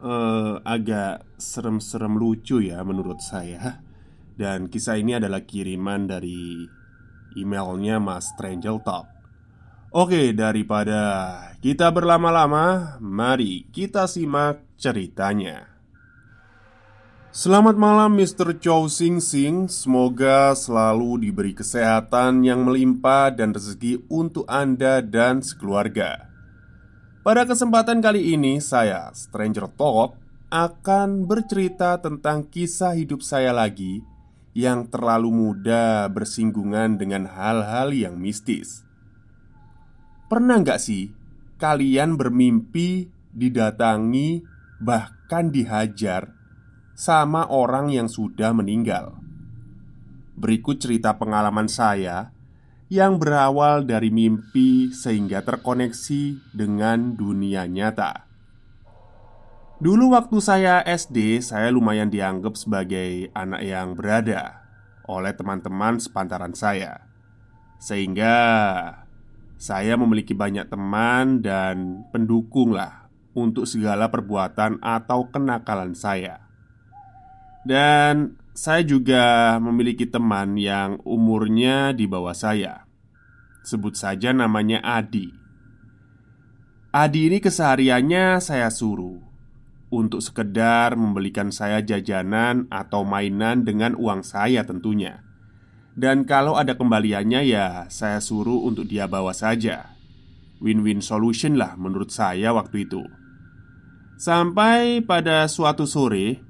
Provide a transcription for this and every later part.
uh, agak serem-serem lucu ya menurut saya. Dan kisah ini adalah kiriman dari emailnya Mas Stranger Talk. Oke, daripada kita berlama-lama, mari kita simak ceritanya. Selamat malam Mr. Chow Sing Sing. Semoga selalu diberi kesehatan yang melimpah dan rezeki untuk Anda dan sekeluarga pada kesempatan kali ini, saya, Stranger Talk, akan bercerita tentang kisah hidup saya lagi yang terlalu mudah bersinggungan dengan hal-hal yang mistis. Pernah nggak sih kalian bermimpi didatangi, bahkan dihajar sama orang yang sudah meninggal? Berikut cerita pengalaman saya yang berawal dari mimpi sehingga terkoneksi dengan dunia nyata. Dulu waktu saya SD, saya lumayan dianggap sebagai anak yang berada oleh teman-teman sepantaran saya. Sehingga saya memiliki banyak teman dan pendukung lah untuk segala perbuatan atau kenakalan saya. Dan saya juga memiliki teman yang umurnya di bawah saya. Sebut saja namanya Adi. Adi ini kesehariannya saya suruh untuk sekedar membelikan saya jajanan atau mainan dengan uang saya tentunya. Dan kalau ada kembaliannya ya saya suruh untuk dia bawa saja. Win-win solution lah menurut saya waktu itu. Sampai pada suatu sore,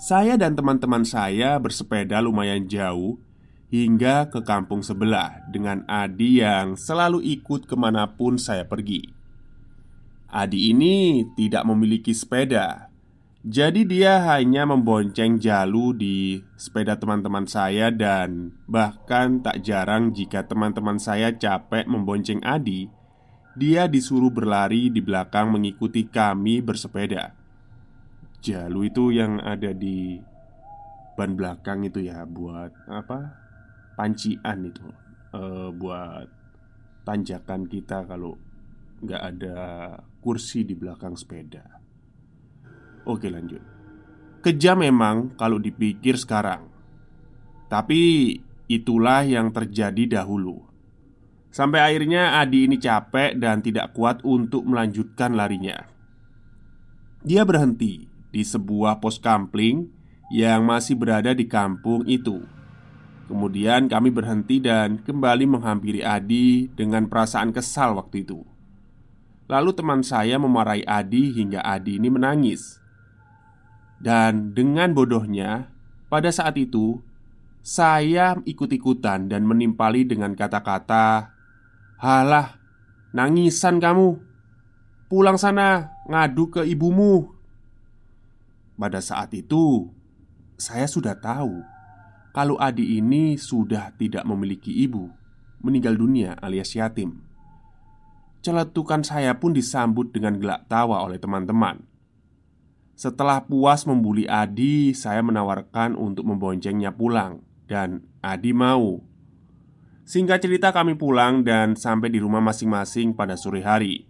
saya dan teman-teman saya bersepeda lumayan jauh hingga ke kampung sebelah dengan Adi yang selalu ikut ke mana pun saya pergi. Adi ini tidak memiliki sepeda, jadi dia hanya membonceng Jalu di sepeda teman-teman saya dan bahkan tak jarang jika teman-teman saya capek membonceng Adi, dia disuruh berlari di belakang mengikuti kami bersepeda. Jalu itu yang ada di ban belakang itu ya buat apa pancian itu e, buat tanjakan kita kalau nggak ada kursi di belakang sepeda. Oke lanjut. Kejam memang kalau dipikir sekarang, tapi itulah yang terjadi dahulu. Sampai akhirnya Adi ini capek dan tidak kuat untuk melanjutkan larinya. Dia berhenti di sebuah pos kampling yang masih berada di kampung itu. Kemudian kami berhenti dan kembali menghampiri Adi dengan perasaan kesal waktu itu. Lalu teman saya memarahi Adi hingga Adi ini menangis. Dan dengan bodohnya, pada saat itu saya ikut-ikutan dan menimpali dengan kata-kata, "Halah, nangisan kamu. Pulang sana, ngadu ke ibumu." Pada saat itu, saya sudah tahu kalau Adi ini sudah tidak memiliki ibu, meninggal dunia alias yatim. Celetukan saya pun disambut dengan gelak tawa oleh teman-teman. Setelah puas membuli Adi, saya menawarkan untuk memboncengnya pulang, dan Adi mau. Singkat cerita, kami pulang dan sampai di rumah masing-masing pada sore hari.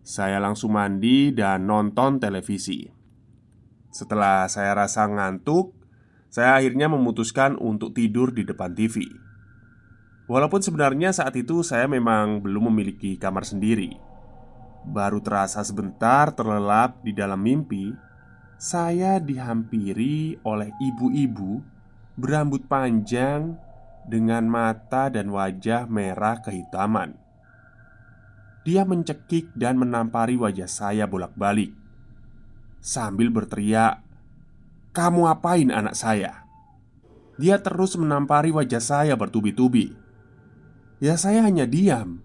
Saya langsung mandi dan nonton televisi. Setelah saya rasa ngantuk, saya akhirnya memutuskan untuk tidur di depan TV. Walaupun sebenarnya saat itu saya memang belum memiliki kamar sendiri. Baru terasa sebentar terlelap di dalam mimpi, saya dihampiri oleh ibu-ibu berambut panjang dengan mata dan wajah merah kehitaman. Dia mencekik dan menampari wajah saya bolak-balik sambil berteriak, "Kamu apain anak saya?" Dia terus menampari wajah saya bertubi-tubi. Ya, saya hanya diam,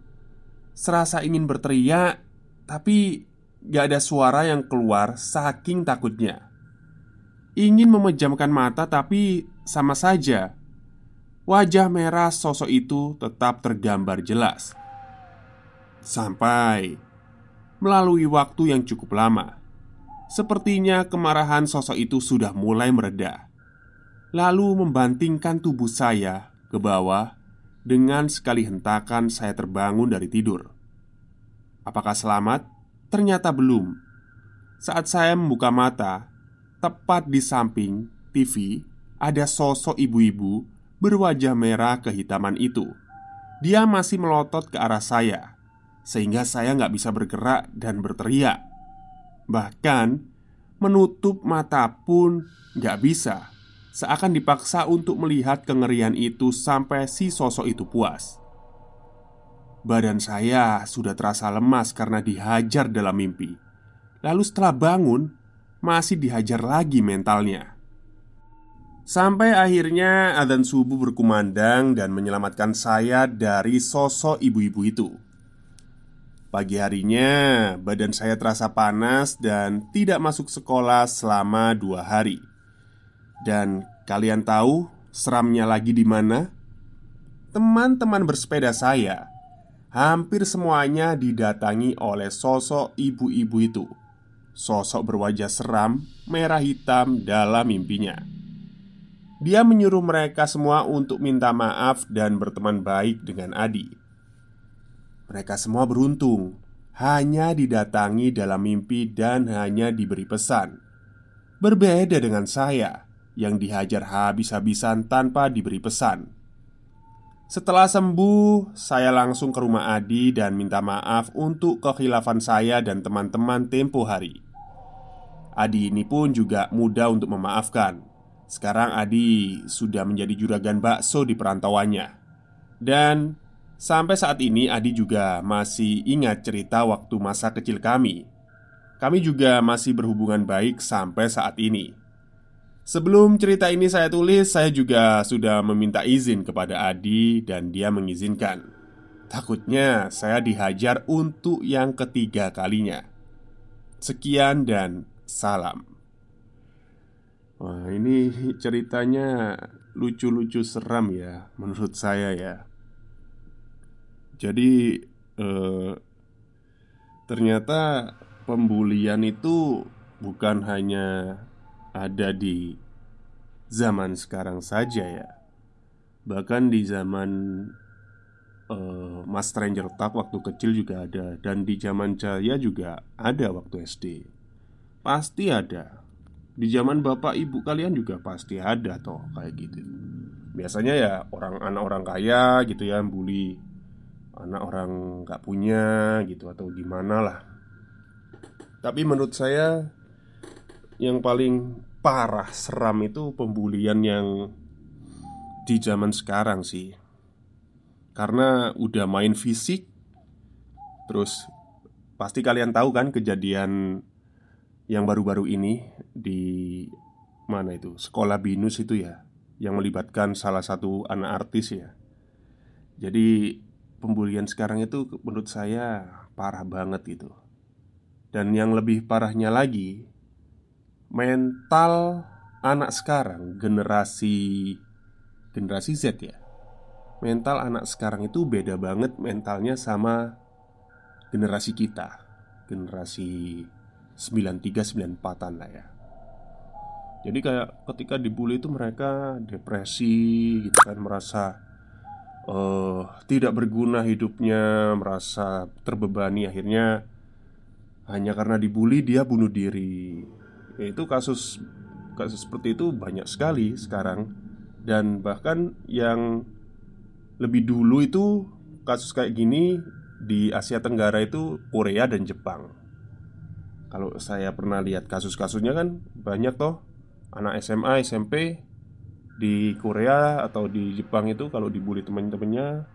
serasa ingin berteriak, tapi gak ada suara yang keluar saking takutnya. Ingin memejamkan mata, tapi sama saja wajah merah sosok itu tetap tergambar jelas. Sampai melalui waktu yang cukup lama, sepertinya kemarahan sosok itu sudah mulai mereda, lalu membantingkan tubuh saya ke bawah. Dengan sekali hentakan, saya terbangun dari tidur. Apakah selamat? Ternyata belum. Saat saya membuka mata, tepat di samping TV ada sosok ibu-ibu berwajah merah kehitaman itu. Dia masih melotot ke arah saya, sehingga saya nggak bisa bergerak dan berteriak. Bahkan menutup mata pun nggak bisa, seakan dipaksa untuk melihat kengerian itu sampai si sosok itu puas. Badan saya sudah terasa lemas karena dihajar dalam mimpi. Lalu setelah bangun, masih dihajar lagi mentalnya. Sampai akhirnya adzan subuh berkumandang dan menyelamatkan saya dari sosok ibu-ibu itu. Pagi harinya, badan saya terasa panas dan tidak masuk sekolah selama dua hari. Dan kalian tahu seramnya lagi di mana? Teman-teman bersepeda saya hampir semuanya didatangi oleh sosok ibu-ibu itu. Sosok berwajah seram, merah hitam dalam mimpinya. Dia menyuruh mereka semua untuk minta maaf dan berteman baik dengan Adi. Mereka semua beruntung, hanya didatangi dalam mimpi dan hanya diberi pesan. Berbeda dengan saya yang dihajar habis-habisan tanpa diberi pesan. Setelah sembuh, saya langsung ke rumah Adi dan minta maaf untuk kekhilafan saya dan teman-teman tempo hari. Adi ini pun juga mudah untuk memaafkan. Sekarang Adi sudah menjadi juragan bakso di perantauannya. Dan sampai saat ini Adi juga masih ingat cerita waktu masa kecil kami. Kami juga masih berhubungan baik sampai saat ini. Sebelum cerita ini saya tulis, saya juga sudah meminta izin kepada Adi dan dia mengizinkan. Takutnya saya dihajar untuk yang ketiga kalinya. Sekian dan salam. Wah, ini ceritanya lucu-lucu seram ya menurut saya ya. Jadi eh, ternyata pembulian itu bukan hanya ada di zaman sekarang saja ya. Bahkan di zaman uh, Mas Stranger Talk waktu kecil juga ada Dan di zaman Jaya juga ada waktu SD Pasti ada. Di zaman bapak ibu kalian juga pasti ada toh kayak gitu. Biasanya ya orang anak orang kaya gitu ya bully anak orang nggak punya gitu atau gimana lah. Tapi menurut saya yang paling parah seram itu pembulian yang di zaman sekarang sih. Karena udah main fisik Terus pasti kalian tahu kan kejadian yang baru-baru ini di mana itu? Sekolah binus itu ya yang melibatkan salah satu anak artis ya. Jadi pembulian sekarang itu menurut saya parah banget gitu. Dan yang lebih parahnya lagi mental anak sekarang generasi generasi Z ya mental anak sekarang itu beda banget mentalnya sama generasi kita generasi 93 94an lah ya. Jadi kayak ketika dibully itu mereka depresi gitu kan merasa uh, tidak berguna hidupnya merasa terbebani. Akhirnya hanya karena dibully dia bunuh diri. Ya itu kasus kasus seperti itu banyak sekali sekarang. Dan bahkan yang lebih dulu itu kasus kayak gini di Asia Tenggara itu Korea dan Jepang. Kalau saya pernah lihat kasus-kasusnya kan banyak toh. Anak SMA, SMP di Korea atau di Jepang itu kalau dibully teman-temannya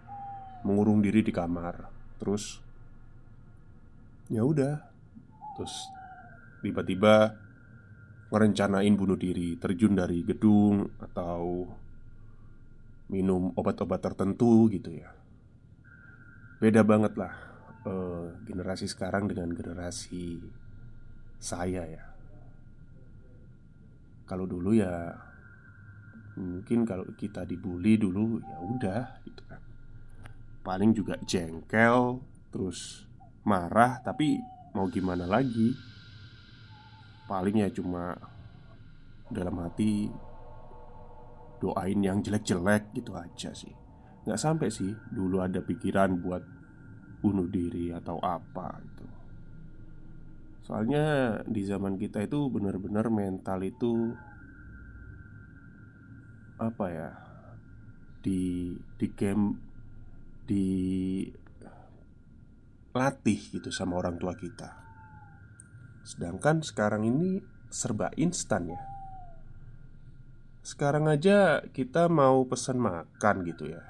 mengurung diri di kamar. Terus ya udah. Terus tiba-tiba merencanain bunuh diri, terjun dari gedung atau minum obat-obat tertentu gitu ya. Beda banget lah uh, generasi sekarang dengan generasi saya ya. Kalau dulu ya mungkin kalau kita dibully dulu ya udah gitu kan. Paling juga jengkel, terus marah, tapi mau gimana lagi? Paling ya cuma dalam hati doain yang jelek-jelek gitu aja sih Nggak sampai sih dulu ada pikiran buat bunuh diri atau apa itu Soalnya di zaman kita itu benar-benar mental itu Apa ya Di, di game Di Latih gitu sama orang tua kita. Sedangkan sekarang ini serba instan ya. Sekarang aja kita mau pesan makan gitu ya.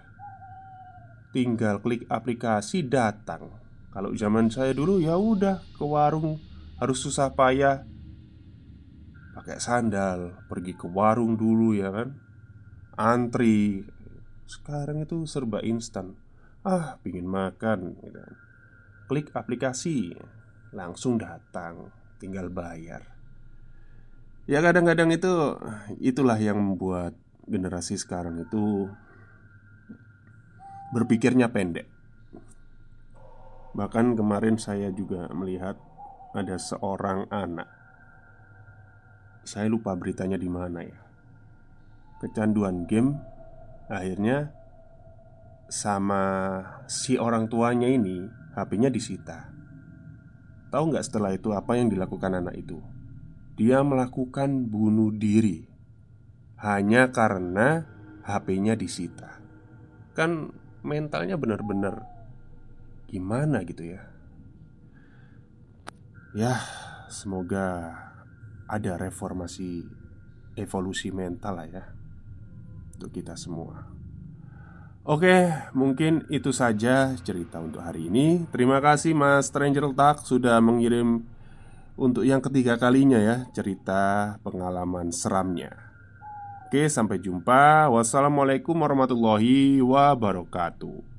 Tinggal klik aplikasi datang. Kalau zaman saya dulu ya udah ke warung harus susah payah. Pakai sandal pergi ke warung dulu ya kan Antri. Sekarang itu serba instan. Ah pingin makan gitu. Klik aplikasi Langsung datang Tinggal bayar. Ya kadang-kadang itu Itulah yang membuat generasi sekarang itu Berpikirnya pendek. Bahkan kemarin saya juga melihat Ada seorang anak. Saya lupa beritanya di mana ya Kecanduan game Akhirnya Sama si orang tuanya ini HP-nya disita Tahu nggak setelah itu apa yang dilakukan anak itu? Dia melakukan bunuh diri hanya karena HP-nya disita. Kan mentalnya benar-benar gimana gitu ya. Ya, semoga ada reformasi evolusi mental lah ya untuk kita semua. Oke, mungkin itu saja cerita untuk hari ini. Terima kasih Mas Stranger Talk sudah mengirim untuk yang ketiga kalinya ya cerita pengalaman seramnya. Oke, sampai jumpa. Wassalamualaikum warahmatullahi wabarakatuh.